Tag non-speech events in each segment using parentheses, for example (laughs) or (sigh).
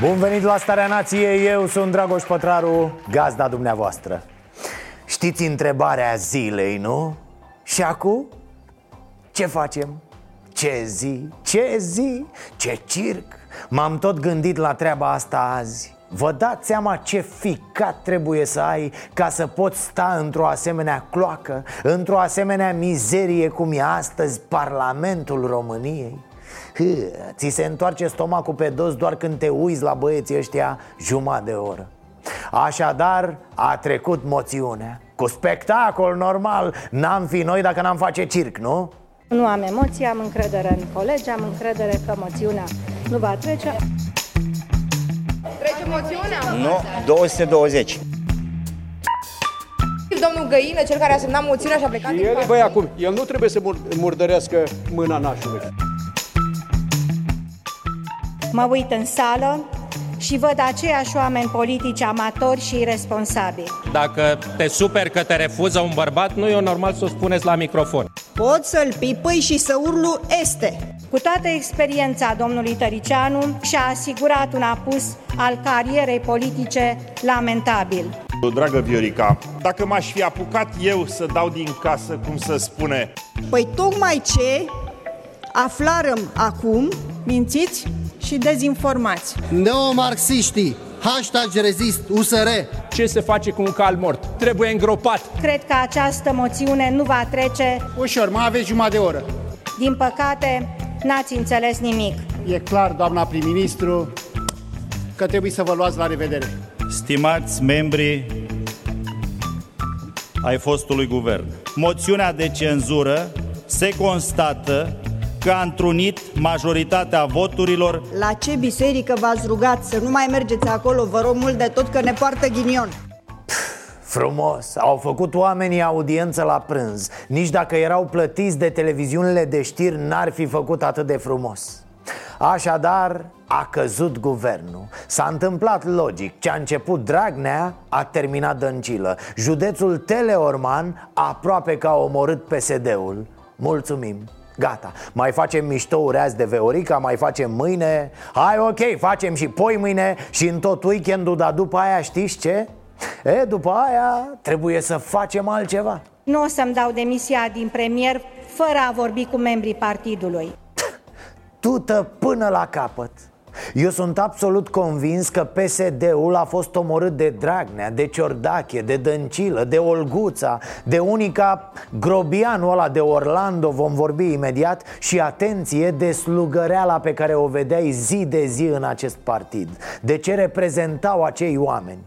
Bun venit la Starea Nației, eu sunt Dragoș Pătraru, gazda dumneavoastră Știți întrebarea zilei, nu? Și acum? Ce facem? Ce zi? Ce zi? Ce circ? M-am tot gândit la treaba asta azi Vă dați seama ce ficat trebuie să ai ca să poți sta într-o asemenea cloacă Într-o asemenea mizerie cum e astăzi Parlamentul României Hă, ți se întoarce stomacul pe dos doar când te uiți la băieții ăștia jumătate de oră Așadar, a trecut moțiunea Cu spectacol normal N-am fi noi dacă n-am face circ, nu? Nu am emoții, am încredere în colegi, am încredere că moțiunea nu va trece. Trece moțiunea? Nu, 220. Domnul Găină, cel care a semnat moțiunea și a plecat din El, partid. băi, acum, el nu trebuie să mur- murdărească mâna nașului. Mă uit în sală și văd aceiași oameni politici amatori și irresponsabili. Dacă te super că te refuză un bărbat, nu e normal să o spuneți la microfon. Pot să-l pipăi și să urlu este. Cu toată experiența domnului Tăricianu și-a asigurat un apus al carierei politice lamentabil. Dragă Viorica, dacă m-aș fi apucat eu să dau din casă, cum să spune, Păi tocmai ce aflarăm acum, mințiți și dezinformați. Neomarxiștii, hashtag rezist USR Ce se face cu un cal mort? Trebuie îngropat. Cred că această moțiune nu va trece. Ușor, mai aveți jumătate de oră Din păcate, n-ați înțeles nimic. E clar, doamna prim-ministru, că trebuie să vă luați la revedere stimați membri ai fostului guvern, moțiunea de cenzură se constată că a întrunit majoritatea voturilor. La ce biserică v-ați rugat să nu mai mergeți acolo, vă rog mult de tot că ne poartă ghinion. Frumos, au făcut oamenii audiență la prânz. Nici dacă erau plătiți de televiziunile de știri N-ar fi făcut atât de frumos. Așadar, a căzut guvernul. S-a întâmplat logic. Ce a început Dragnea, a terminat Dăncilă. Județul Teleorman aproape că a omorât PSD-ul Mulțumim Gata, mai facem miștouri azi de Veorica, mai facem mâine Hai ok, facem și poi mâine și în tot weekendul Dar după aia știți ce? E, după aia trebuie să facem altceva Nu o să-mi dau demisia din premier fără a vorbi cu membrii partidului. tută până la capăt eu sunt absolut convins că PSD-ul a fost omorât de Dragnea, de Ciordache, de Dăncilă, de Olguța, de unica grobianul ăla de Orlando, vom vorbi imediat Și atenție de slugăreala pe care o vedeai zi de zi în acest partid. De ce reprezentau acei oameni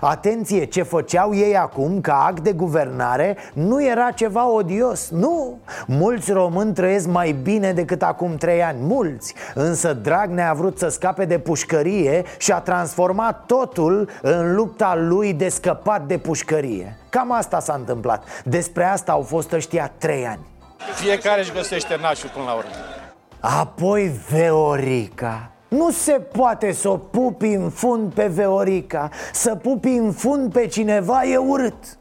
Atenție, ce făceau ei acum ca act de guvernare nu era ceva odios, nu. Mulți români trăiesc mai bine decât acum trei ani, mulți. Însă Dragnea a vrut să scape de pușcărie și a transformat totul în lupta lui de scăpat de pușcărie. Cam asta s-a întâmplat, despre asta au fost ăștia trei ani. Fiecare își găsește nașul până la urmă. Apoi Veorica nu se poate să o pupi în fund pe Veorica. Să pupi în fund pe cineva e urât.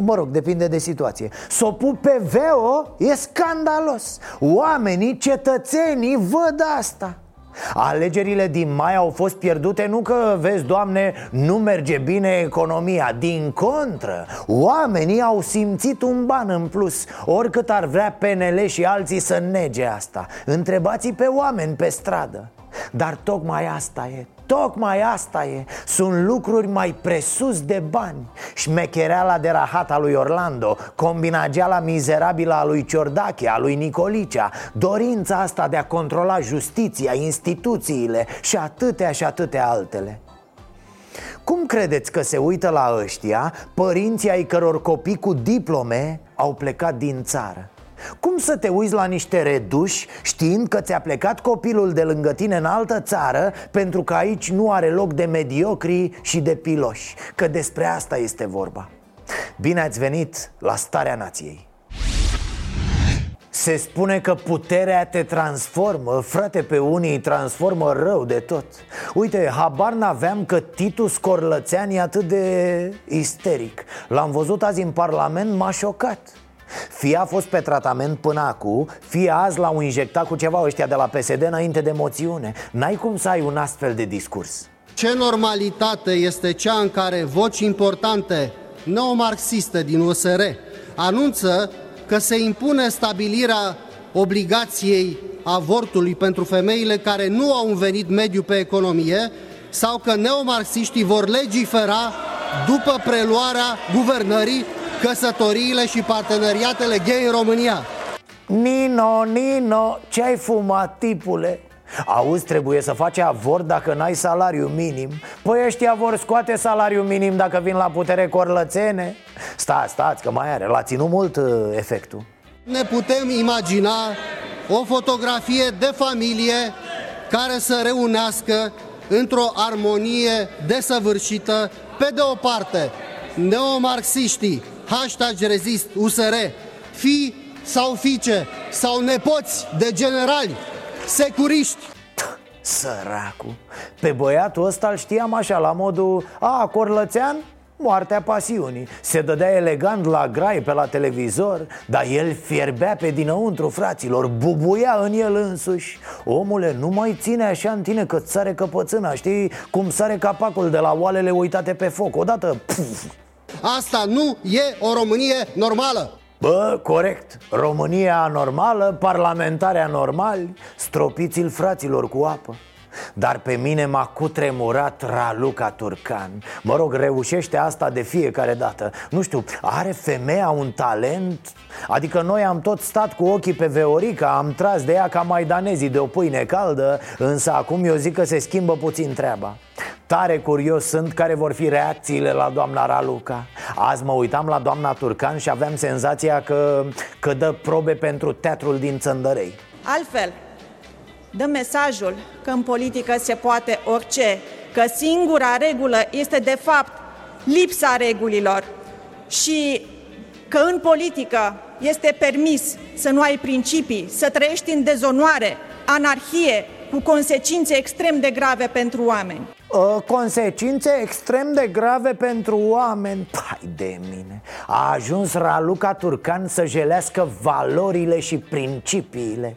Mă rog, depinde de situație. Să o pupi pe Veo e scandalos. Oamenii, cetățenii văd asta. Alegerile din mai au fost pierdute nu că, vezi, doamne, nu merge bine economia. Din contră, oamenii au simțit un ban în plus. Oricât ar vrea PNL și alții să nege asta. Întrebați pe oameni pe stradă Dar tocmai asta e Tocmai asta e. Sunt lucruri mai presus de bani. Șmechereala de rahat a lui Orlando Combinageala mizerabilă a lui Ciordache, a lui Nicolicea Dorința asta de a controla justiția, instituțiile Și atâtea și atâtea altele. Cum credeți că se uită la ăștia părinții ai căror copii cu diplome au plecat din țară? Cum să te uiți la niște reduși știind că ți-a plecat copilul de lângă tine în altă țară Pentru că aici nu are loc de mediocri și de piloși? Că despre asta este vorba. Bine ați venit la Starea Nației. Se spune că puterea te transformă Frate, pe unii îi transformă rău de tot. Uite, habar n-aveam că Titus Corlățean e atât de isteric. L-am văzut azi în Parlament, m-a șocat fie a fost pe tratament până acum, fie azi l-au injectat cu ceva ăștia de la PSD înainte de moțiune. N-ai cum să ai un astfel de discurs. Ce normalitate este cea în care voci importante neomarxiste din USR anunță că se impune stabilirea obligației avortului pentru femeile care nu au un venit mediu pe economie sau că neomarxiștii vor legifera după preluarea guvernării căsătoriile și parteneriatele gay în România. Nino, Nino, ce ai fumat, tipule? Auzi, trebuie să faci avort dacă n-ai salariu minim Păi ăștia vor scoate salariu minim dacă vin la putere corlățene Stați, stați, că mai are, l-a ținut mult uh, efectul Ne putem imagina o fotografie de familie care să reunească într-o armonie desăvârșită Pe de o parte, neomarxiștii, hashtag rezist, USR, fi sau fiice sau nepoți de generali securiști. Săracu Pe băiatul ăsta îl știam așa la modul A, Corlățean? Moartea pasiunii. Se dădea elegant la grai pe la televizor Dar el fierbea pe dinăuntru, fraților Bubuia în el însuși. Omule, nu mai ține așa în tine că sare căpățâna Știi? Cum sare capacul de la oalele uitate pe foc. Odată, puf, Asta nu e o Românie normală. Bă, corect. România anormală, parlamentare anormali Stropiți-l fraților cu apă. Dar pe mine m-a cutremurat Raluca Turcan. Mă rog, reușește asta de fiecare dată. Nu știu, are femeia un talent? Adică noi am tot stat cu ochii pe Veorica Am tras de ea ca maidanezii de o pâine caldă Însă acum eu zic că se schimbă puțin treaba Tare curios sunt care vor fi reacțiile la doamna Raluca Azi mă uitam la doamna Turcan și aveam senzația că, că dă probe pentru teatrul din Țăndărei Altfel, dă mesajul că în politică se poate orice, că singura regulă este de fapt lipsa regulilor și că în politică este permis să nu ai principii, să trăiești în dezonoare, anarhie, cu consecințe extrem de grave pentru oameni. Uh, consecințe extrem de grave pentru oameni. Pai de mine. A ajuns Raluca Turcan să jelească valorile și principiile.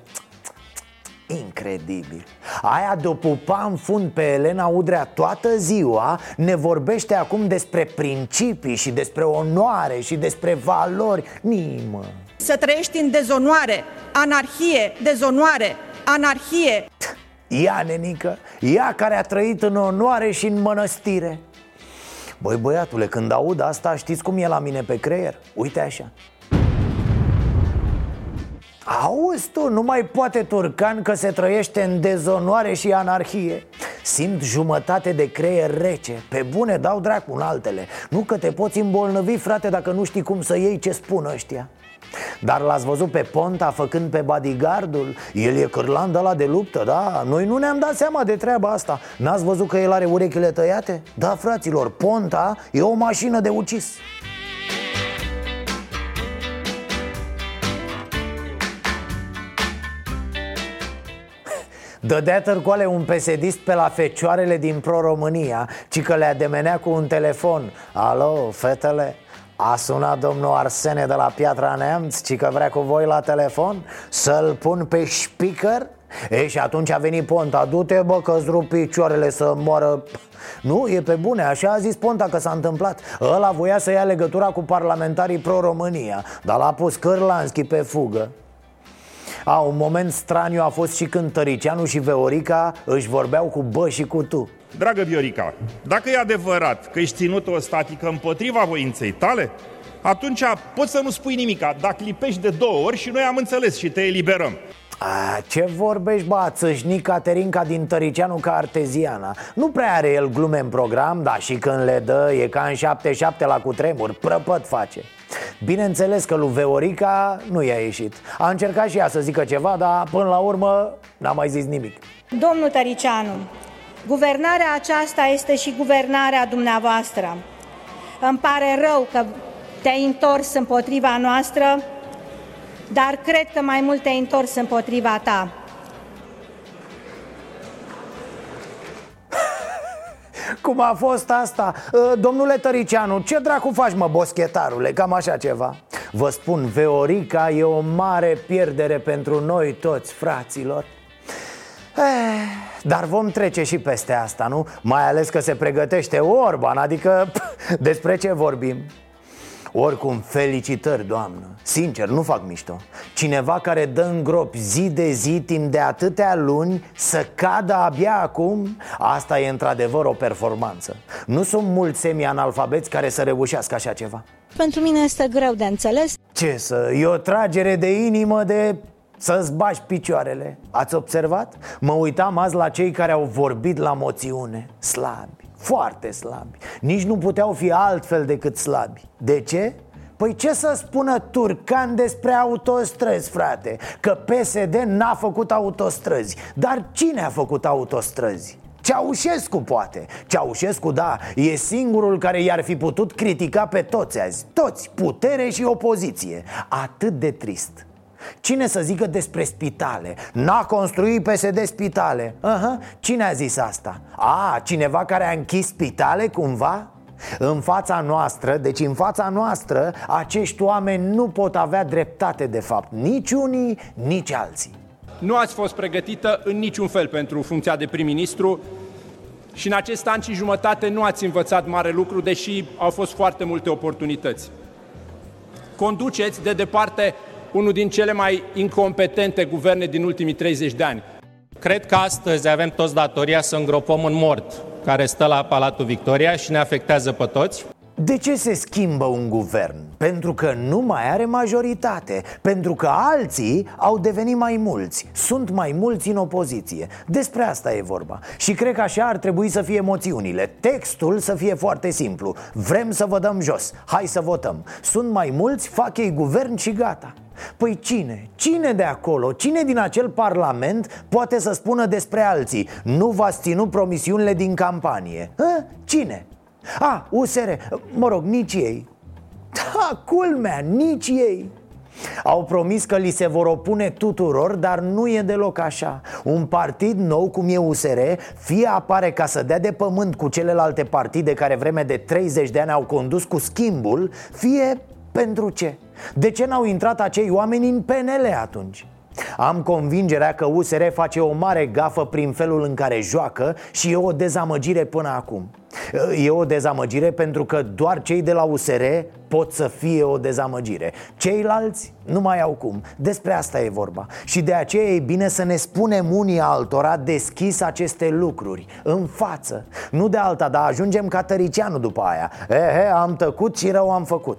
Incredibil. Aia de-o pupa în fund pe Elena Udrea toată ziua Ne vorbește acum despre principii și despre onoare și despre valori. Nimă. Să trăiești în dezonoare, anarhie, dezonoare, anarhie Ea, nenică, ea care a trăit în onoare și în mănăstire. Băi băiatule, când aud asta știți cum e la mine pe creier? Uite așa. Auzi tu, nu mai poate Turcan că se trăiește în dezonoare și anarhie. Simt jumătate de creier rece. Pe bune dau dracu în altele. Nu că te poți îmbolnăvi, frate, dacă nu știi cum să iei ce spun ăștia dar l-ați văzut pe Ponta făcând pe bodyguardul? El e cârlan de la de luptă, da? Noi nu ne-am dat seama de treaba asta N-ați văzut că el are urechile tăiate? Da, fraților, Ponta e o mașină de ucis Dădea târcoale un pesedist pe la fecioarele din Pro-România Ci că le ademenea cu un telefon Alo, fetele? A sunat domnul Arsene de la Piatra Neamț Ci că vrea cu voi la telefon Să-l pun pe speaker? E, și atunci a venit Ponta. Du-te bă că-ți rup picioarele să moară. Nu, e pe bune, așa a zis Ponta că s-a întâmplat. Ăla voia să ia legătura cu parlamentarii pro-România Dar l-a pus Cârlanski pe fugă a, un moment straniu a fost și când Tăricianu și Veorica își vorbeau cu bă și cu tu Dragă Viorica, dacă e adevărat că ești ținut o statică împotriva voinței tale, atunci poți să nu spui nimica, dar clipești de două ori și noi am înțeles și te eliberăm. A, ce vorbești, bă, țâșni Caterinca din Tăricianu ca arteziana Nu prea are el glume în program, dar și când le dă e ca în 7-7 la cutremur, prăpăt face Bineînțeles că lui Veorica nu i-a ieșit A încercat și ea să zică ceva, dar până la urmă n-a mai zis nimic Domnul Tăricianu, guvernarea aceasta este și guvernarea dumneavoastră. Îmi pare rău că te-ai întors împotriva noastră, dar cred că mai mult te-ai întors împotriva ta. Cum a fost asta? Ă, Domnule Tăricianu, ce dracu faci mă, boschetarule? Cam așa ceva Vă spun, Veorica e o mare pierdere pentru noi toți, fraților Eh, dar vom trece și peste asta, nu? Mai ales că se pregătește Orban, adică pf, (laughs) despre ce vorbim? Oricum, felicitări, doamnă. Sincer, nu fac mișto. Cineva care dă în gropi zi de zi timp de atâtea luni Să cadă abia acum Asta e într-adevăr o performanță. Nu sunt mulți semi-analfabeți care să reușească așa ceva. Pentru mine este greu de înțeles. Ce să, e o tragere de inimă de să-ți bași picioarele. Ați observat? Mă uitam azi la cei care au vorbit la moțiune. Slabi, foarte slabi. Nici nu puteau fi altfel decât slabi. De ce? Păi ce să spună Turcan despre autostrăzi, frate? Că PSD n-a făcut autostrăzi. Dar cine a făcut autostrăzi? Ceaușescu poate. Ceaușescu, da, e singurul care i-ar fi putut critica pe toți azi. Toți, putere și opoziție. Atât de trist Cine să zică despre spitale? N-a construit PSD spitale uh-huh. Cine a zis asta? A, cineva care a închis spitale cumva? În fața noastră, deci în fața noastră Acești oameni nu pot avea dreptate de fapt Nici unii, nici alții Nu ați fost pregătită în niciun fel pentru funcția de prim-ministru și în acest an și jumătate nu ați învățat mare lucru, deși au fost foarte multe oportunități. Conduceți de departe unul din cele mai incompetente guverne din ultimii 30 de ani. Cred că astăzi avem toți datoria să îngropăm un mort care stă la Palatul Victoria și ne afectează pe toți. De ce se schimbă un guvern? Pentru că nu mai are majoritate Pentru că alții au devenit mai mulți Sunt mai mulți în opoziție. Despre asta e vorba. Și cred că așa ar trebui să fie moțiunile. Textul să fie foarte simplu. Vrem să vă dăm jos, hai să votăm. Sunt mai mulți, fac ei guvern și gata Păi cine? Cine de acolo? Cine din acel parlament poate să spună despre alții Nu v-ați ținut promisiunile din campanie? Hă? Cine? A, USR, mă rog, nici ei Da, culmea, nici ei au promis că li se vor opune tuturor, dar nu e deloc așa Un partid nou, cum e USR, fie apare ca să dea de pământ cu celelalte partide care vreme de 30 de ani au condus cu schimbul Fie pentru ce? De ce n-au intrat acei oameni în PNL atunci? Am convingerea că USR face o mare gafă prin felul în care joacă și e o dezamăgire până acum. E o dezamăgire pentru că doar cei de la USR pot să fie o dezamăgire. Ceilalți nu mai au cum. Despre asta e vorba. Și de aceea e bine să ne spunem unii altora deschis aceste lucruri În față. Nu de alta, dar ajungem ca Tăricianu după aia. Ehe, am tăcut și rău am făcut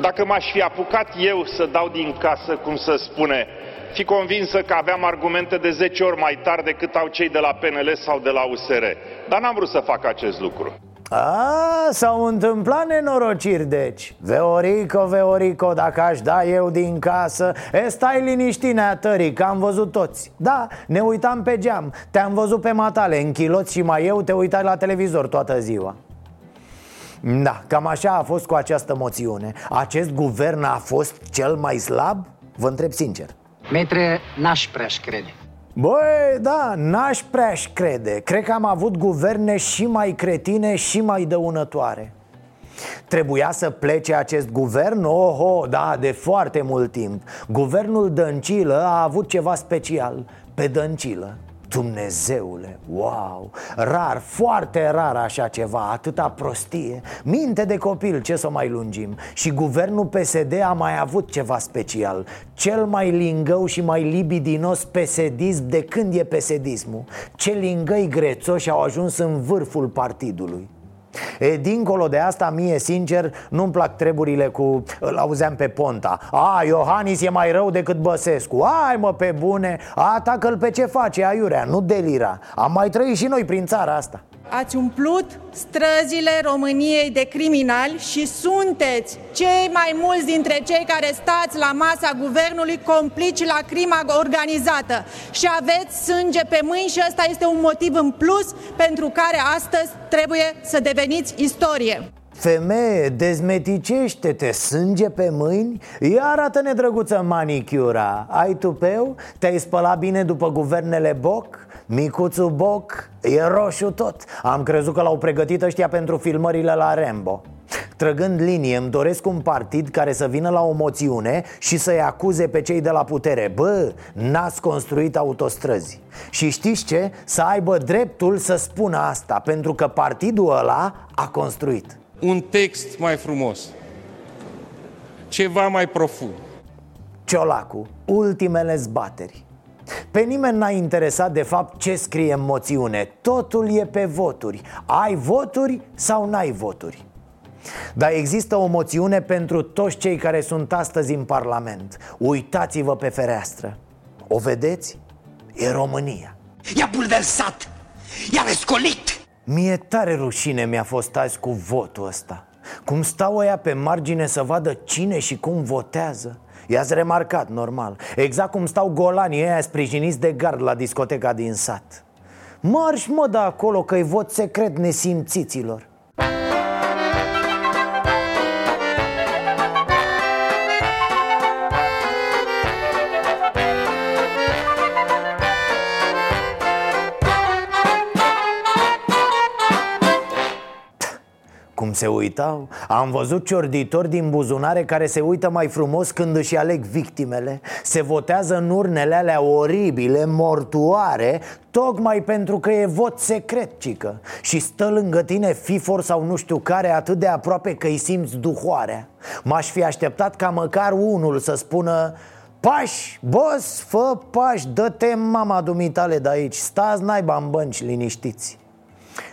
Dacă m-aș fi apucat eu să dau din casă, cum să spune, fi convinsă că aveam argumente de 10 ori mai tari decât au cei de la PNL sau de la USR. Dar n-am vrut să fac acest lucru. A, s-au întâmplat nenorociri deci Veorico, Veorico, dacă aș da eu din casă E, stai liniștit, neatării, că am văzut toți Da, ne uitam pe geam Te-am văzut pe matale, în chiloți și mai eu Te uitai la televizor toată ziua Da, cam așa a fost cu această moțiune Acest guvern a fost cel mai slab? Vă întreb sincer Metre, n-aș prea crede. Băi, da, n-aș prea crede Cred că am avut guverne și mai cretine și mai dăunătoare Trebuia să plece acest guvern? Oho, da, de foarte mult timp Guvernul Dăncilă a avut ceva special Pe Dăncilă Dumnezeule, wow, rar, foarte rar așa ceva, atâta prostie. Minte de copil, ce să mai lungim. Și guvernul PSD a mai avut ceva special. Cel mai lingău și mai libidinos pesedism de când e pesedismul Ce lingăi grețoși au ajuns în vârful partidului E, dincolo de asta, mie, sincer, nu-mi plac treburile cu... Îl auzeam pe Ponta. A, Iohannis e mai rău decât Băsescu. Ai, mă, pe bune, atacă-l pe ce face, aiurea, nu delira. Am mai trăit și noi prin țara asta. Ați umplut străzile României de criminali și sunteți cei mai mulți dintre cei care stați la masa guvernului complici la crima organizată. Și aveți sânge pe mâini și ăsta este un motiv în plus pentru care astăzi trebuie să deveniți istorie. Femeie, dezmeticește-te, sânge pe mâini? Ia arată-ne drăguță manicura Ai tupeu? Te-ai spălat bine după guvernele Boc? Micuțul Boc e roșu tot Am crezut că l-au pregătit ăștia pentru filmările la Rambo Trăgând linie, îmi doresc un partid care să vină la o moțiune și să-i acuze pe cei de la putere. Bă, n-ați construit autostrăzi. Și știți ce? Să aibă dreptul să spună asta Pentru că partidul ăla a construit. Un text mai frumos. Ceva mai profund. Ciolacu, ultimele zbateri. Pe nimeni n-a interesat de fapt ce scrie în moțiune. Totul e pe voturi. Ai voturi sau n-ai voturi dar există o moțiune pentru toți cei care sunt astăzi în Parlament. Uitați-vă pe fereastră. O vedeți? E România. I-a bulversat, i-a rescolit Mie tare rușine mi-a fost azi cu votul ăsta. Cum stau ăia pe margine să vadă cine și cum votează? I-ați remarcat, normal. Exact cum stau golanii ăia sprijiniți de gard la discoteca din sat. Marș mă de acolo că-i vot secret nesimțiților se uitau? Am văzut ciorditori din buzunare care se uită mai frumos când își aleg victimele. Se votează în urnele alea oribile, mortuare Tocmai pentru că e vot secret, cică. Și stă lângă tine fifor sau nu știu care atât de aproape că îi simți duhoarea. M-aș fi așteptat ca măcar unul să spună Pași, boss, fă pași, dă-te mama dumitale de aici Stați naiba în bănci liniștiți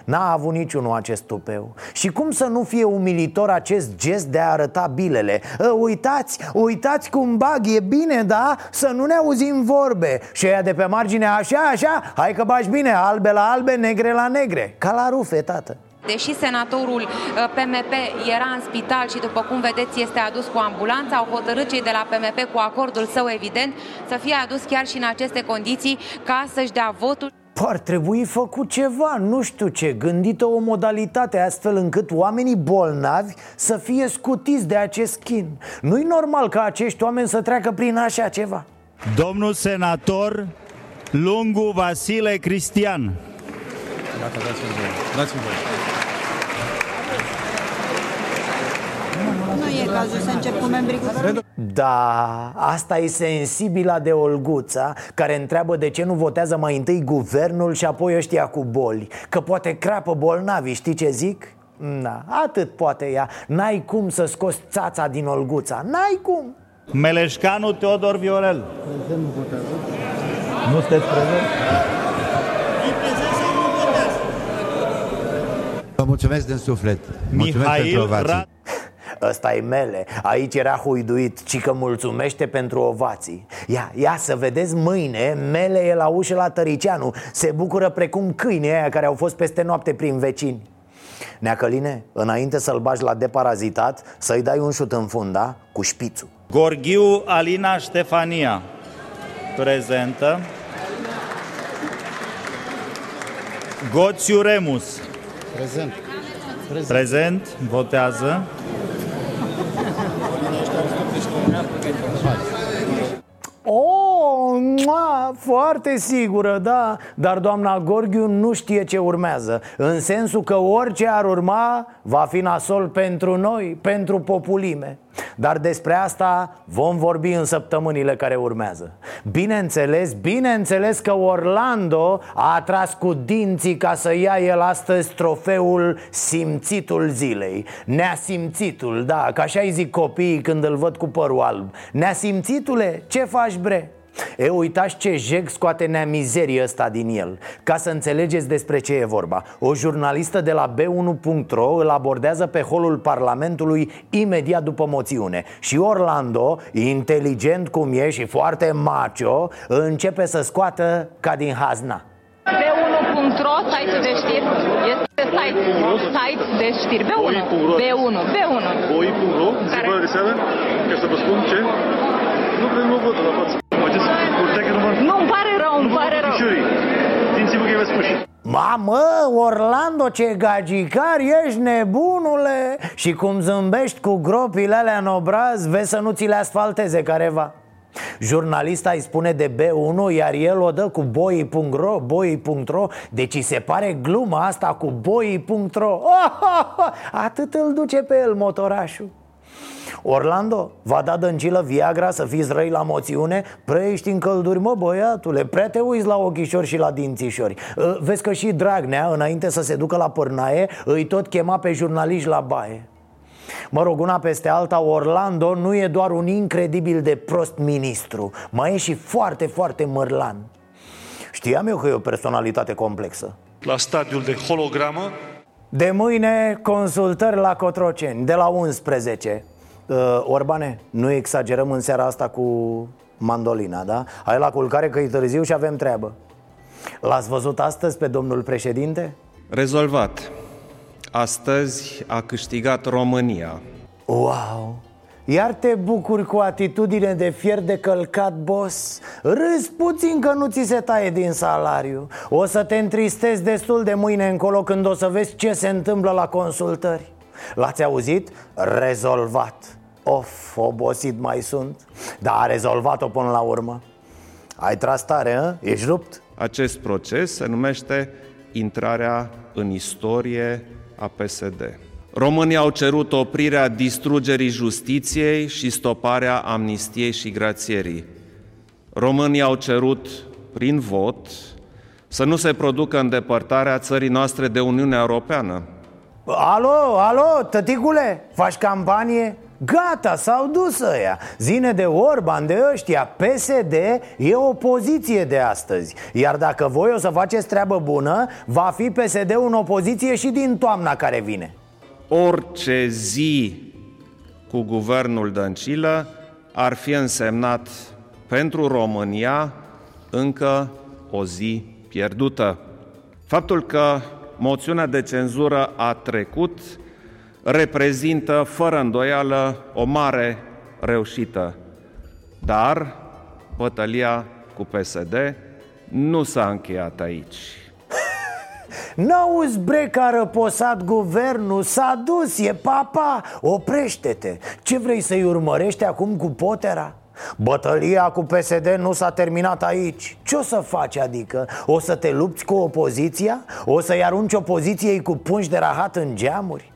N-a avut niciunul acest tupeu. Și cum să nu fie umilitor acest gest de a arăta bilele? Ă, Uitați, uitați cum bag, e bine, da? Să nu ne auzim vorbe. Și ea de pe margine, așa, așa, hai că bagi bine Albe la albe, negre la negre. Ca la rufe, tată. Deși senatorul PMP era în spital și după cum vedeți este adus cu ambulanța, au hotărât cei de la PMP cu acordul său evident să fie adus chiar și în aceste condiții ca să-și dea votul. Ar trebui făcut ceva, nu știu ce, gândită o modalitate astfel încât oamenii bolnavi să fie scutiți de acest chin Nu-i normal ca acești oameni să treacă prin așa ceva Domnul senator Lungu Vasile Cristian Gata, dați-mi voie. Dați-mi voie. E cazul să încep cu membrii guvernului. Da, asta e sensibilă de Olguța Care întreabă de ce nu votează mai întâi guvernul și apoi ăștia cu boli Că poate crapă bolnavi, știi ce zic? Da, atât poate ea N-ai cum să scoți țața din Olguța N-ai cum Meleșcanu Teodor Viorel Nu sunteți prezent? Vă mulțumesc din suflet Mulțumesc Mihail pentru ovații Ra- Ăsta e mele, aici era huiduit Ci că mulțumește pentru ovații. Ia, ia să vedeți mâine Mele e la ușă la Tăricianu Se bucură precum câinii aia care au fost peste noapte prin vecini. Neacăline, înainte să-l bagi la deparazitat Să-i dai un șut în fund, da? Cu șpițul. Gorghiu Alina Ștefania. Prezentă. Goțiu Remus. Prezent. Prezent, votează Oh, mua, foarte sigură, da. Dar doamna Gorghiu nu știe ce urmează În sensul că orice ar urma Va fi nasol pentru noi, pentru populime. Dar despre asta vom vorbi în săptămânile care urmează. Bineînțeles, bineînțeles că Orlando a atras cu dinții ca să ia el astăzi trofeul simțitul zilei. Neasimțitul, da, că așa îi zic copiii când îl văd cu părul alb. Neasimțitule, ce faci bre? E, uitați ce jeg scoate neamizerie ăsta din el Ca să înțelegeți despre ce e vorba O jurnalistă de la B1.ro îl abordează pe holul Parlamentului imediat după moțiune Și Orlando, inteligent cum e și foarte macho, începe să scoată ca din hazna Pe boi.ro, site de știri. Este site, site de știri. B1. B1. B1. Boi.ro, ziua de seară, ca să vă spun ce? Nu cred nu văd la față. Faceți curteacă număr? Nu, îmi pare rău, îmi pare rău. Din sigur că i-am spus și. Mamă, Orlando, ce gagicar ești, nebunule Și cum zâmbești cu gropile alea în obraz Vezi să nu ți le asfalteze careva Jurnalista îi spune de B1, iar el o dă cu boi.ro, boi.ro Deci îi se pare gluma asta cu boi.ro (laughs) Atât îl duce pe el motorașul Orlando, va da dăncilă Viagra să fiți răi la moțiune? Prea ești în călduri, mă băiatule Prea te uiți la ochișori și la dințișori. Ă, Vezi că și Dragnea, înainte să se ducă la pârnaie Îi tot chema pe jurnaliști la baie. Mă rog, una peste alta, Orlando nu e doar un incredibil de prost ministru Mai e și foarte, foarte mărlan. Știam eu că e o personalitate complexă. La stadiul de hologramă, De mâine, consultări la Cotroceni, de la 11 uh, Orbane, nu exagerăm în seara asta cu mandolina, da? Hai la culcare că e târziu și avem treabă L-ați văzut astăzi pe domnul președinte? Rezolvat. Astăzi a câștigat România. Wow! Iar te bucuri cu atitudine de fier de călcat, boss Râzi puțin că nu ți se taie din salariu O să te întristezi destul de mâine încolo când o să vezi ce se întâmplă la consultări L-ați auzit? Rezolvat Of, obosit mai sunt Dar a rezolvat-o până la urmă Ai tras tare, hă? Ești rupt? Acest proces se numește intrarea în istorie a PSD. Românii au cerut oprirea distrugerii justiției și stoparea amnistiei și grațierii. Românii au cerut, prin vot, să nu se producă îndepărtarea țării noastre de Uniunea Europeană. Alo, alo, tăticule, faci campanie? Gata, s-au dus ăia Zine de Orban, de ăștia PSD e opoziție de astăzi Iar dacă voi o să faceți treabă bună Va fi PSD în opoziție și din toamna care vine Orice zi cu guvernul Dăncilă ar fi însemnat pentru România încă o zi pierdută. Faptul că moțiunea de cenzură a trecut reprezintă fără îndoială o mare reușită. Dar bătălia cu PSD nu s-a încheiat aici. (laughs) N-auzi bre că a răposat guvernul, s-a dus, e papa, oprește-te Ce vrei să-i urmărești acum cu potera? Bătălia cu PSD nu s-a terminat aici Ce o să faci adică? O să te lupți cu opoziția? O să-i arunci opoziției cu pungi de rahat în geamuri?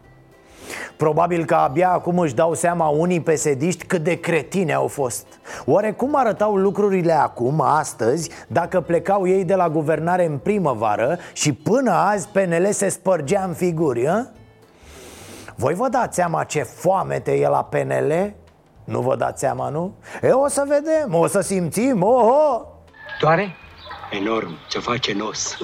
Probabil că abia acum își dau seama unii pesediști cât de cretine au fost Oare cum arătau lucrurile acum, astăzi, dacă plecau ei de la guvernare în primăvară Și până azi PNL se spărgea în figuri, a? Voi vă dați seama ce foamete e la PNL? Nu vă dați seama, nu? E, o să vedem, o să simțim, oho! Doare? Enorm, ce face nos.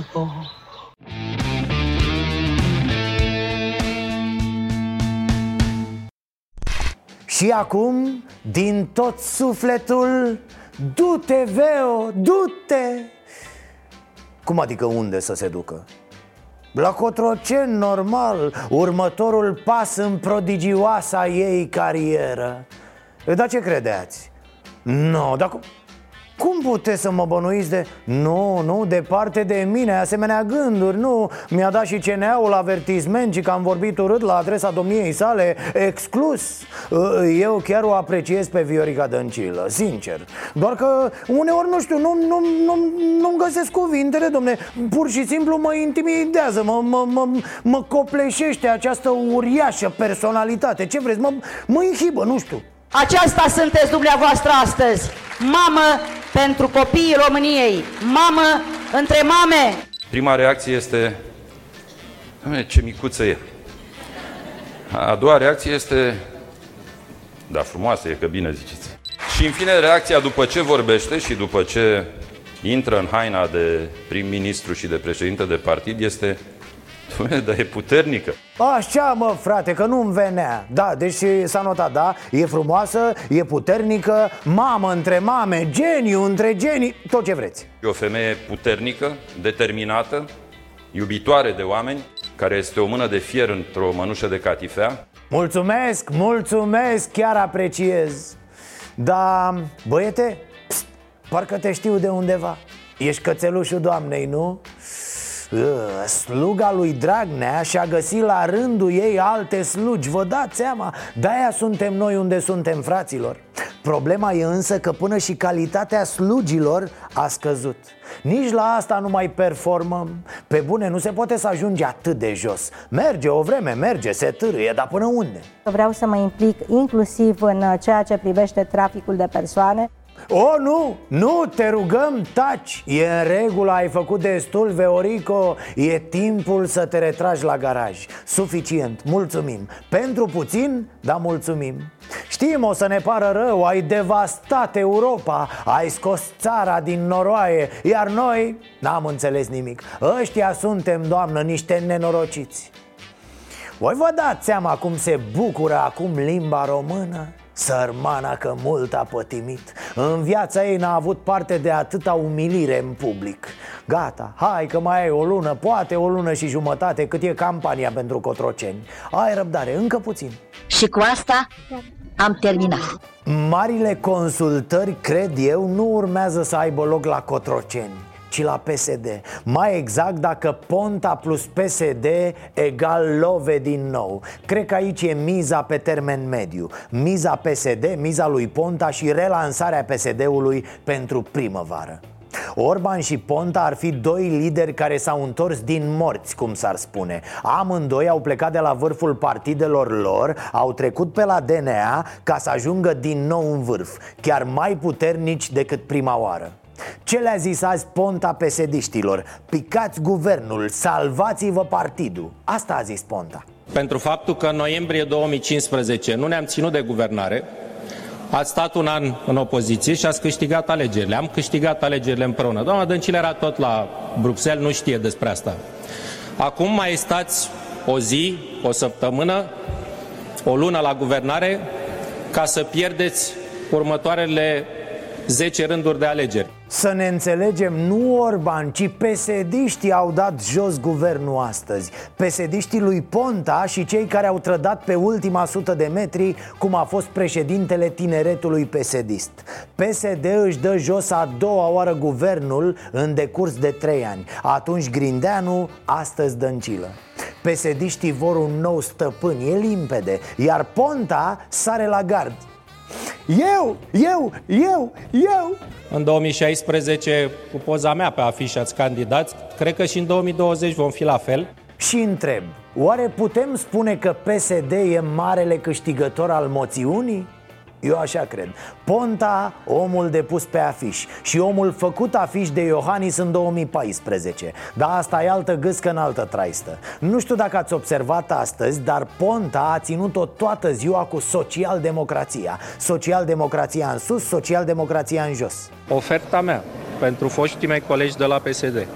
Și acum, din tot sufletul, du-te, Veo, du-te! Cum adică unde să se ducă? La Cotroceni, normal, următorul pas în prodigioasa ei carieră E, Dar ce credeți? Nu, no, dar cum, cum puteți să mă bănuiți de... Nu, nu, departe de mine, asemenea gânduri Nu, mi-a dat și CNA-ul avertisment Și că am vorbit urât la adresa domniei sale Exclus. Eu chiar o apreciez pe Viorica Dăncilă, sincer. Doar că uneori, nu știu, nu, nu, nu, nu găsesc cuvintele, domne. Pur și simplu mă intimidează Mă, mă, mă, mă copleșește această uriașă personalitate. Ce vreți, mă, mă inhibă, nu știu Aceasta sunteți dumneavoastră astăzi. Mamă pentru copiii României. Mamă între mame. Prima reacție este, "Doamne, ce micuță e. A doua reacție este, da, frumoasă e, că bine ziceți. Și în fine, reacția după ce vorbește și după ce intră în haina de prim-ministru și de președinte de partid este, Doamne, dar e puternică. Așa mă frate, că nu-mi venea Da, deci s-a notat, da E frumoasă, e puternică Mamă între mame, geniu între genii Tot ce vreți E o femeie puternică, determinată, iubitoare de oameni, care este o mână de fier într-o mănușă de catifea. Mulțumesc, mulțumesc, chiar apreciez Da, băiete, pst, parcă te știu de undeva Ești cățelușul doamnei, nu? Ă, Sluga lui Dragnea și-a găsit la rândul ei alte slugi Vă dați seama? De-aia suntem noi unde suntem, fraților Problema e însă că până și calitatea slugilor a scăzut Nici la asta nu mai performăm Pe bune, nu se poate să ajungi atât de jos Merge o vreme, merge, se târâie, dar până unde? Vreau să mă implic inclusiv în uh, ceea ce privește traficul de persoane. O, nu, nu, te rugăm, taci. E în regulă, ai făcut destul, Veorico. E timpul să te retragi la garaj. Suficient, mulțumim. Pentru puțin, dar mulțumim. Știm, o să ne pară rău, ai devastat Europa Ai scos țara din noroaie Iar noi, n-am înțeles nimic. Ăștia suntem, doamnă, niște nenorociți. Voi vă dați seama cum se bucură acum limba română? Sărmana că mult a pătimit. În viața ei n-a avut parte de atâta umilire în public. Gata, hai că mai ai o lună, poate o lună și jumătate Cât e campania pentru Cotroceni. Ai răbdare, încă puțin. Și cu asta am terminat. Marile consultări, cred eu, nu urmează să aibă loc la Cotroceni ci la PSD Mai exact dacă Ponta plus PSD egal love din nou. Cred că aici e miza pe termen mediu. Miza PSD, miza lui Ponta și relansarea PSD-ului pentru primăvară. Orban și Ponta ar fi doi lideri care s-au întors din morți, cum s-ar spune. Amândoi au plecat de la vârful partidelor lor Au trecut pe la DNA ca să ajungă din nou în vârf Chiar mai puternici decât prima oară ce le-a zis azi Ponta pesediștilor? Picați guvernul, salvați-vă partidul Asta a zis Ponta Pentru faptul că în noiembrie 2015 nu ne-am ținut de guvernare Ați stat un an în opoziție și ați câștigat alegerile. Am câștigat alegerile împreună. Doamna Dăncilă era tot la Bruxelles, nu știe despre asta. Acum mai stați o zi, o săptămână, o lună la guvernare ca să pierdeți următoarele 10 rânduri de alegeri. Să ne înțelegem, nu Orban, ci pesediștii au dat jos guvernul astăzi. Pesediștii lui Ponta și cei care au trădat pe ultima sută de metri Cum a fost președintele tineretului pesedist. PSD își dă jos a doua oară guvernul în decurs de trei ani. Atunci Grindeanu, astăzi Dăncilă. Pesediștii vor un nou stăpân, e limpede Iar Ponta sare la gard eu, eu, eu, eu În 2016, cu poza mea pe afiș ați candidați, cred că și în 2020 vom fi la fel. Și întreb, oare putem spune că PSD e marele câștigător al moțiunii? Eu așa cred. Ponta, omul depus pe afiș Și omul făcut afiș de Iohannis în 2014 Dar asta e altă gâscă în altă traistă. Nu știu dacă ați observat astăzi Dar Ponta a ținut-o toată ziua cu social-democrația. Social-democrația în sus, social-democrația în jos. Oferta mea pentru foștii mei colegi de la PSD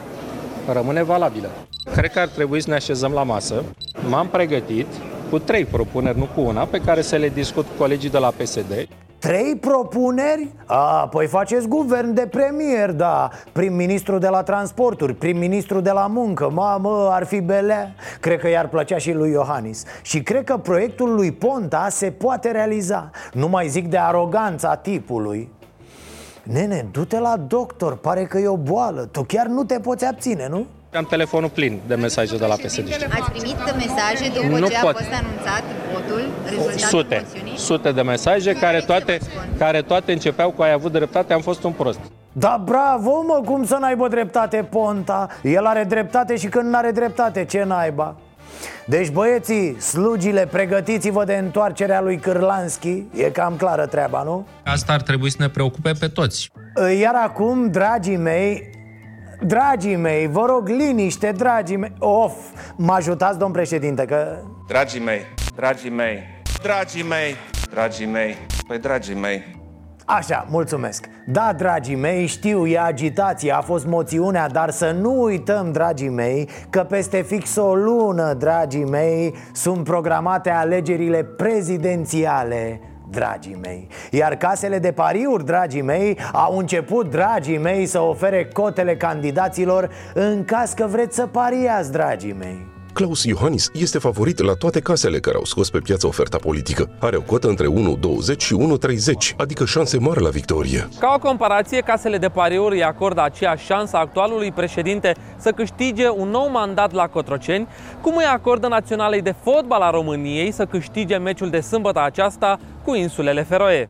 rămâne valabilă. Cred că ar trebui să ne așezăm la masă. M-am pregătit cu trei propuneri, nu cu una, pe care să le discut cu colegii de la PSD. Trei propuneri? A, păi faceți guvern de premier, da. Prim-ministru de la transporturi, prim-ministru de la muncă. Mamă, ar fi belea Cred că i-ar plăcea și lui Iohannis. Și cred că proiectul lui Ponta se poate realiza. Nu mai zic de aroganța tipului. Nene, du-te la doctor, pare că e o boală. Tu chiar nu te poți abține, nu? Am telefonul plin de mesaje de la PSD. Ați primit mesaje după Nu ce pot. a fost anunțat votul, rezultatul Sute, moțiunii? sute de mesaje care toate, care toate începeau cu ai avut dreptate, am fost un prost. Da, bravo, mă, cum să n-aibă dreptate Ponta El are dreptate și când n-are dreptate, ce naiba? Deci băieții, slugile, pregătiți-vă de întoarcerea lui Cârlanski E cam clară treaba, nu? Asta ar trebui să ne preocupe pe toți. Iar acum, dragii mei Dragii mei, vă rog liniște, dragii mei. Of, mă ajutați, domn președinte, că... Dragii mei, dragii mei, dragii mei, dragii mei, păi dragii mei, Așa, mulțumesc. Da, dragii mei, știu, e agitație, a fost moțiunea Dar să nu uităm, dragii mei, că peste fix o lună, dragii mei Sunt programate alegerile prezidențiale dragii mei. Iar casele de pariuri, dragii mei, au început, dragii mei, să ofere cotele candidaților În caz că vreți să pariați, dragii mei Claus Iohannis este favorit la toate casele care au scos pe piață oferta politică. Are o cotă între 1,20 și 1,30, adică șanse mari la victorie. Ca o comparație, casele de pariuri îi acordă aceeași șansă actualului președinte să câștige un nou mandat la Cotroceni, cum îi acordă Naționalei de Fotbal a României să câștige meciul de sâmbătă aceasta cu insulele Feroe.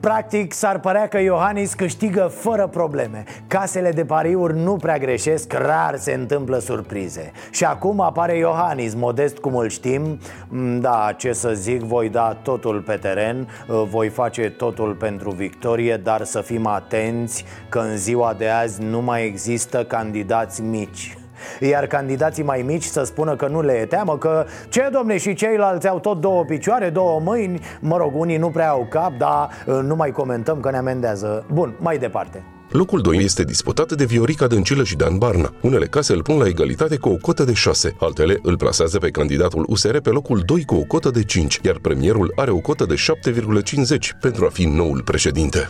Practic, s-ar părea că Iohannis câștigă fără probleme. Casele de pariuri nu prea greșesc, rar se întâmplă surprize. Și acum apare Iohannis, modest cum îl știm. Mm, Da, ce să zic, voi da totul pe teren Voi face totul pentru victorie Dar să fim atenți că în ziua de azi nu mai există candidați mici iar candidații mai mici să spună că nu le e teamă Că ce domne și ceilalți au tot două picioare, două mâini Mă rog, unii nu prea au cap, dar uh, nu mai comentăm că ne amendează Bun, mai departe Locul 2 este disputat de Viorica Dăncilă și Dan Barna. Unele case îl pun la egalitate cu o cotă de 6, altele îl plasează pe candidatul USR pe locul 2 cu o cotă de 5, iar premierul are o cotă de 7,50 pentru a fi noul președinte.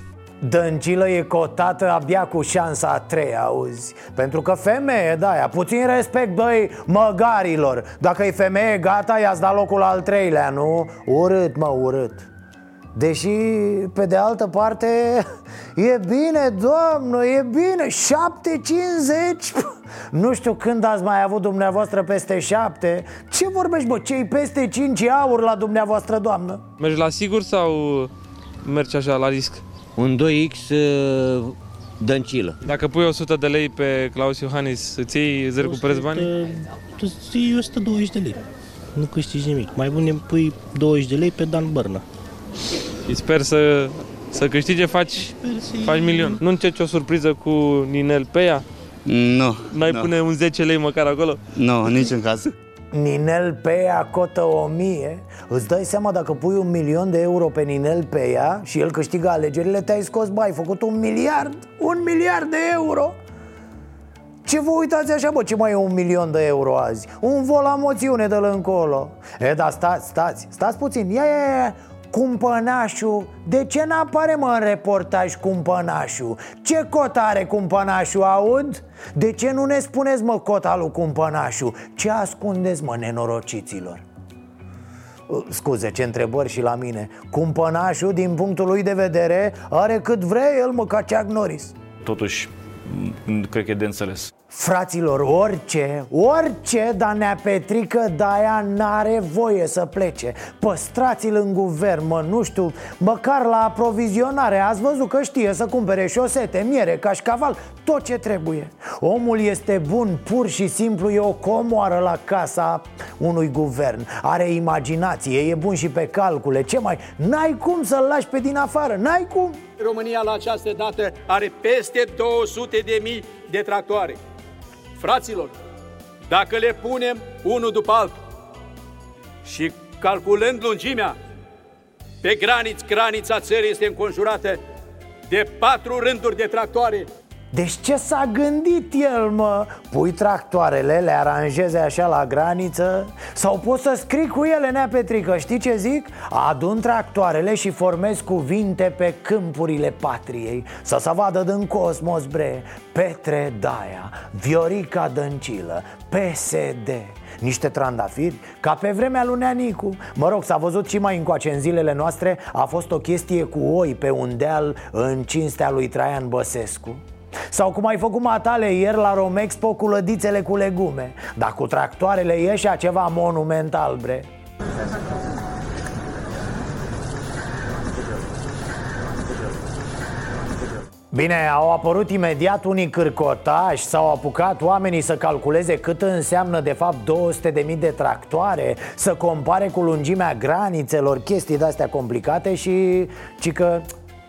Dăncilă e cotată abia cu șansa a treia, auzi Pentru că femeie, da, aia, puțin respect, băi, măgarilor Dacă e femeie, gata, i-ați dat locul al treilea, nu? Urât, mă, urât Deși, pe de altă parte, (laughs) e bine, doamnă, e bine 7,50 (laughs) Nu știu când ați mai avut dumneavoastră peste 7 Ce vorbești, bă, cei peste 5 aur la dumneavoastră, doamnă? Mergi la sigur sau mergi așa la risc? Un 2X uh, dăncilă. Dacă pui 100 de lei pe Claus Iohannis, îți iei, îți recuperezi banii? Tu îți iei 120 de lei. Nu câștigi nimic. Mai bine pui 20 de lei pe Dan Bărna. Și sper să, să câștige, faci, faci milion. Nu încerci o surpriză cu Ninel Peia? Nu. N-ai nu. pune un 10 lei măcar acolo? Nu, niciun caz. Ninel Peia cotă 1000 Îți dai seama dacă pui un milion de euro pe Ninel Peia Și el câștigă alegerile, te-ai scos, bai, ai făcut un miliard Un miliard de euro. Ce vă uitați așa, bă, ce mai e un milion de euro azi? Un vol la moțiune de încolo. E, da, stați, stați, stați puțin. Ia, ia, ia, Cumpănașul, de ce n-apare mă în reportaj cumpănașul? Ce cot are cumpănașul, aud? De ce nu ne spuneți mă cota lui cumpănașul? Ce ascundeți mă nenorociților? Uh, Scuze, ce întrebări și la mine Cumpănașul, din punctul lui de vedere, are cât vrea el mă ca Chuck Norris Totuși, m- cred că e de înțeles. Fraților, orice, orice, dar Nea Petrică de-aia n-are voie să plece. Păstrați-l în guvern, mă, nu știu, măcar la aprovizionare. Ați văzut că știe să cumpere șosete, miere, cașcaval, tot ce trebuie. Omul este bun, pur și simplu e o comoară la casa unui guvern. Are imaginație, e bun și pe calcule, ce mai... N-ai cum să-l lași pe din afară, n-ai cum. România la această dată are peste 200 de mii de tractoare. Fraților, dacă le punem unul după altul și calculând lungimea, pe graniț, granița țării este înconjurată de patru rânduri de tractoare Deci ce s-a gândit el, mă? Pui tractoarele, le aranjeze așa la graniță? Sau poți să scrii cu ele, nea Petrică, știi ce zic? Adun tractoarele și formez cuvinte pe câmpurile patriei Să se vadă din cosmos, bre. Petre Daia, Viorica Dăncilă, PSD niște trandafiri, ca pe vremea lui Neanicu Mă rog, s-a văzut și mai încoace în zilele noastre A fost o chestie cu oi pe un deal în cinstea lui Traian Băsescu sau cum ai făcut matale ieri la Romexpo cu lădițele cu legume. Dar cu tractoarele ieșea ceva monumental, bre. Bine, au apărut imediat unii cârcotași S-au apucat oamenii să calculeze cât înseamnă de fapt 200.000 de tractoare Să compare cu lungimea granițelor, chestii de-astea complicate și... ci că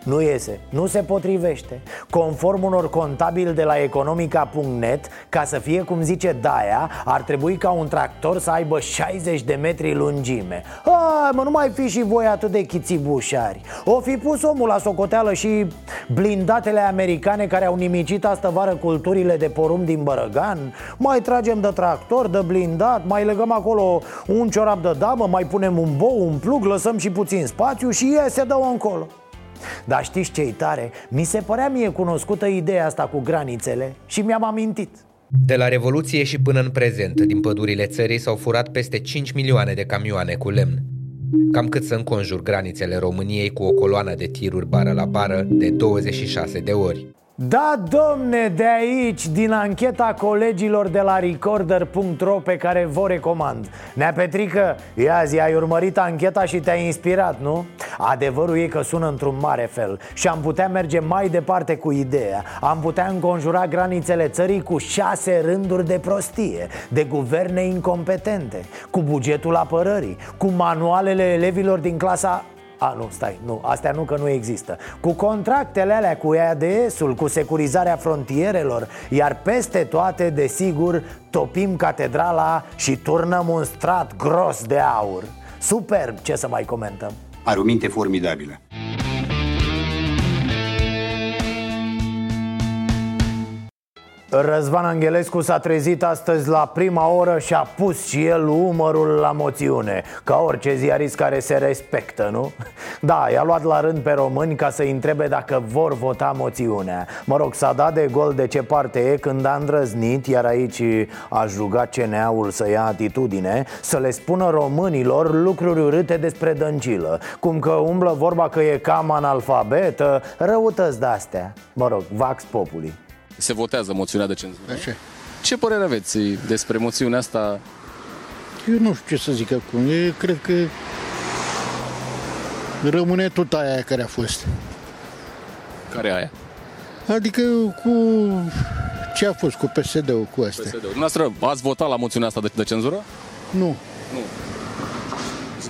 Nu iese, nu se potrivește. Conform unor contabili de la economica.net Ca să fie cum zice Daia Ar trebui ca un tractor să aibă 60 de metri lungime. Hai mă, nu mai fi și voi atât de chițibușari. O fi pus omul la socoteală și blindatele americane Care au nimicit astă vară culturile de porumb din Bărăgan? Mai tragem de tractor, de blindat Mai legăm acolo un ciorap de damă Mai punem un bou, un plug, lăsăm și puțin spațiu Și iese dă încolo dar știți ce-i tare? Mi se părea mie cunoscută ideea asta cu granițele și mi-am amintit De la Revoluție și până în prezent, din pădurile țării s-au furat peste 5 milioane de camioane cu lemn. Cam cât să înconjur granițele României cu o coloană de tiruri bară la bară de 26 de ori. Da, domne, de aici, din ancheta colegilor de la recorder.ro pe care vă recomand Nea Petrică, ia zi, ai urmărit ancheta și te-ai inspirat, nu? Adevărul e că sună într-un mare fel și am putea merge mai departe cu ideea Am putea înconjura granițele țării cu șase rânduri de prostie De guverne incompetente Cu bugetul apărării Cu manualele elevilor din clasa a, nu, stai, nu, astea nu că nu există. Cu contractele alea, cu EADS-ul, cu securizarea frontierelor Iar peste toate, desigur, topim catedrala și turnăm un strat gros de aur. Superb, ce să mai comentăm? Are o minte formidabilă. Răzvan Angelescu s-a trezit astăzi la prima oră și a pus și el umărul la moțiune Ca orice ziarist care se respectă, nu? (laughs) Da, i-a luat la rând pe români ca să-i întrebe dacă vor vota moțiunea. Mă rog, s-a dat de gol de ce parte e când a îndrăznit Iar aici a jugat CNA-ul să ia atitudine Să le spună românilor lucruri urâte despre dăncilă. Cum că umblă vorba că e cam analfabetă Răutăți de-astea. Mă rog, Vax Populi se votează moțiunea de cenzură. Așa. Ce părere aveți despre moțiunea asta? Eu nu știu ce să zic acum. Eu cred că rămâne tot aia care a fost. Care e aia? Adică cu ce a fost cu PSD-ul cu astea. PSD-ul. Dumneavoastră ați votat la moțiunea asta de, de cenzură? Nu. Nu.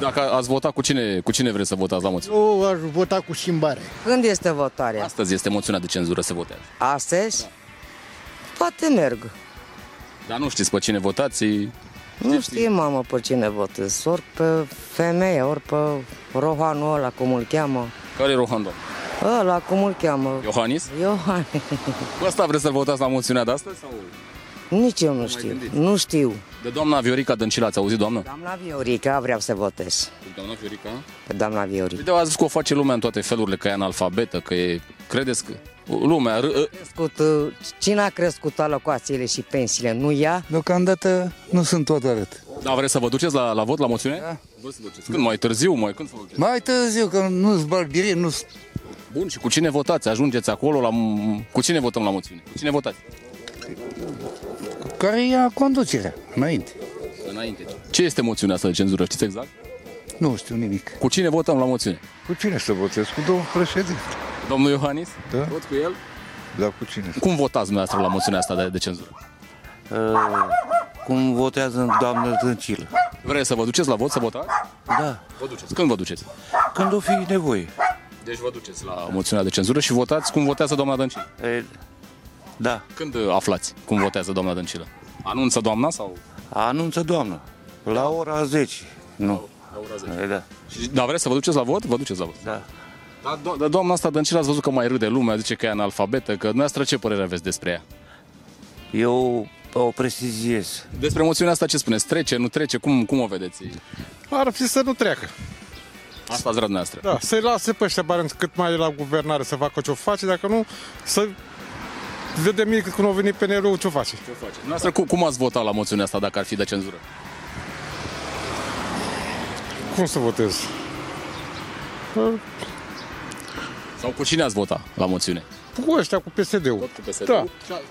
Și dacă ați votat, cu cine, cu cine vreți să votați la moțiune? Eu aș vota cu schimbare. Când este votarea? Astăzi este moțiunea de cenzură, se votează. Astăzi? Poate merg. Dar nu știți pe cine votați? Nu știm, mamă, pe cine votez. Ori pe femeie, ori pe Rohanul ăla, cum îl cheamă. Care e Rohan, domn? Ăla, cum îl cheamă. Iohannis? Iohannis. (laughs) Cu asta vreți să-l votați la moțiunea de astăzi? Sau? Nici eu nu știu. Nu știu. De doamna Viorica Dăncilă ați auzit, doamnă? Doamna Viorica vreau să votez. Doamna Viorica? Pe doamna Viorica. De ați zis că o face lumea în toate felurile, că e analfabetă, că e... Credeți că lumea... R- Crescut, uh, cine a crescut alocațiile și pensiile? Nu ea? Deocamdată nu sunt tot arăt. Da, vreți să vă duceți la, la vot, la moțiune? Da. Vreți să duceți. Când? Mai târziu? Mai când să vă duceți? Mai târziu, că nu-s barbire, nu Bun, și cu cine votați? Ajungeți acolo la... Cu cine votăm la moțiune? Cu cine votați? Care ia conducerea, înainte. Înainte. Ce este moțiunea asta de cenzură? Știți exact? Nu știu nimic. Cu cine votăm la moțiune? Cu cine să votez? Cu domnul președinte. Domnul Iohannis? Da. Vot cu el? Da, cu cine? Cum votați dumneavoastră la moțiunea asta de, de cenzură? Uh, cum votează doamna Dăncilă. Vreți să vă duceți la vot să votați? Da. Vă duceți. Când vă duceți? Când o fi nevoie. Deci vă duceți la moțiunea de cenzură și votați cum votează doamna Dăncilă? E, da. Când uh, aflați cum votează doamna Dăncilă? Anunță doamna sau? Anunță doamna. La ora 10. Nu. La ora 10. E, da. Și, dar vreți să vă duceți la vot? Vă duceți la vot. Da. Dar do- da, doamna asta Dăncilă ați văzut că mai râde lumea, zice că e analfabetă, că dumneavoastră ce părere aveți despre ea? Eu o preciziez. Despre moțiunea asta ce spuneți? Trece, nu trece? Cum, cum o vedeți? Ar fi să nu treacă. Asta ați vrea dumneavoastră. Da, să-i lase pe ăștia bani cât mai e la guvernare să facă ce-o face, dacă nu, să vedem mie când o venit PNL-ul ce-o face. Ce face? Dumneavoastră, cum, cum ați votat la moțiunea asta dacă ar fi de cenzură? Cum să votez? Sau cu cine ați vota la moțiune? Cu ăștia, cu PSD-ul. Cu PSD. Da.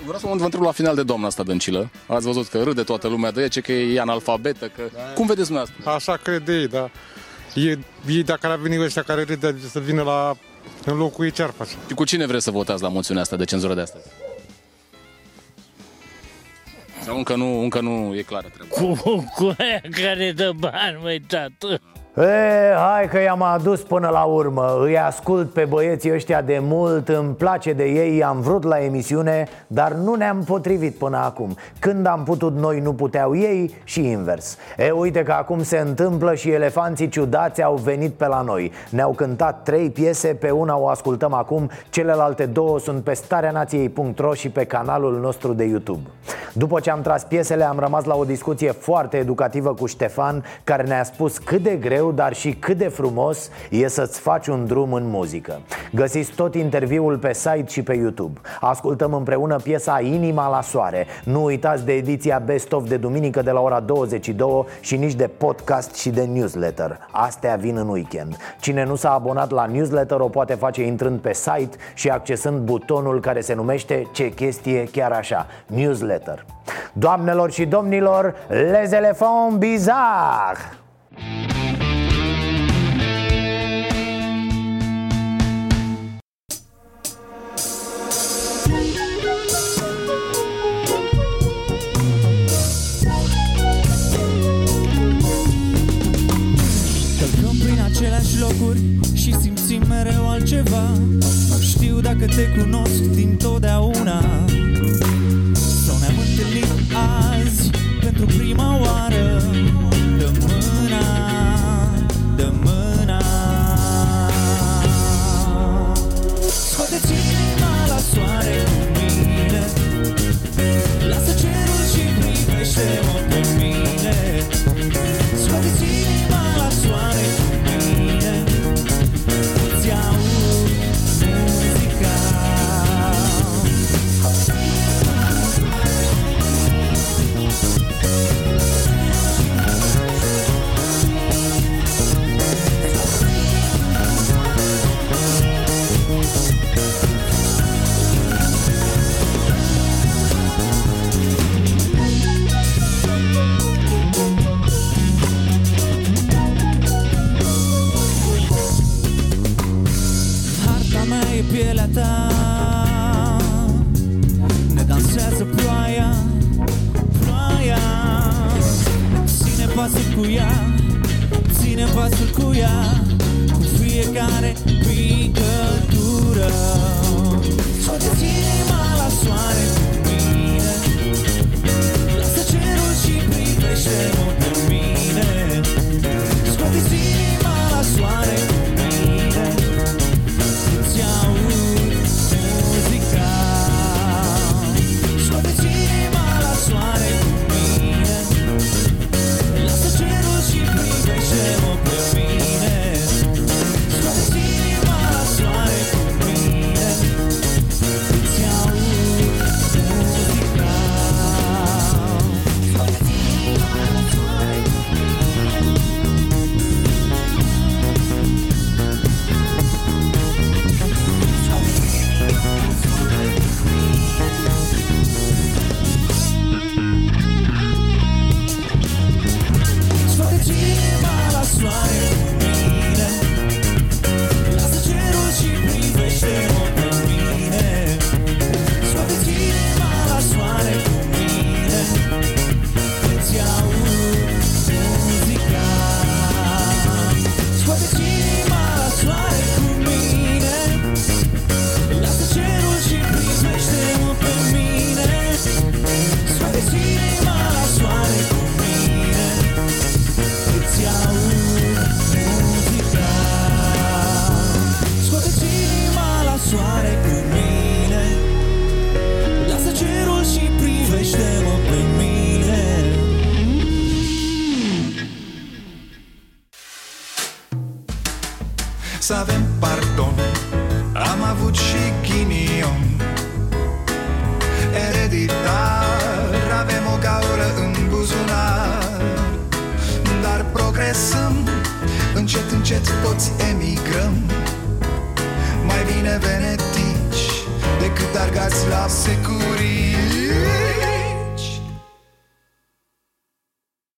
Vreau să vă întreb la final de doamna asta Dăncilă. Ați văzut că râde toată lumea de ea, ce că e analfabetă, că... Da. Cum vedeți dumneavoastră? Așa crede ei, da. Ei, ei dacă ar veni ăștia care râde să vină la în locul ei, ce ar face? Și cu cine vreți să votați la moțiunea asta de cenzură de astăzi? Sau încă nu, încă nu e clară treaba. Cu, cu aia care dă bani, măi, tată. E, hai că i-am adus până la urmă. Îi ascult pe băieții ăștia de mult Îmi place de ei, i-am vrut la emisiune Dar nu ne-am potrivit până acum. Când am putut noi, nu puteau ei și invers. E, uite că acum se întâmplă și elefanții ciudați au venit pe la noi. Ne-au cântat trei piese, pe una o ascultăm acum Celelalte două sunt pe stareanației.ro și pe canalul nostru de YouTube. După ce am tras piesele, am rămas la o discuție foarte educativă cu Ștefan Care ne-a spus cât de greu dar și cât de frumos e să-ți faci un drum în muzică. Găsiți tot interviul pe site și pe YouTube. Ascultăm împreună piesa Inima la soare. Nu uitați de ediția Best of de duminică de la ora 22 Și nici de podcast și de newsletter. Astea vin în weekend. Cine nu s-a abonat la newsletter o poate face intrând pe site Și accesând butonul care se numește Ce chestie chiar așa? Newsletter. Doamnelor și domnilor, les éléphants bizarres aceleași locuri și simțim mereu altceva. Nu știu dacă te cunosc din totdeauna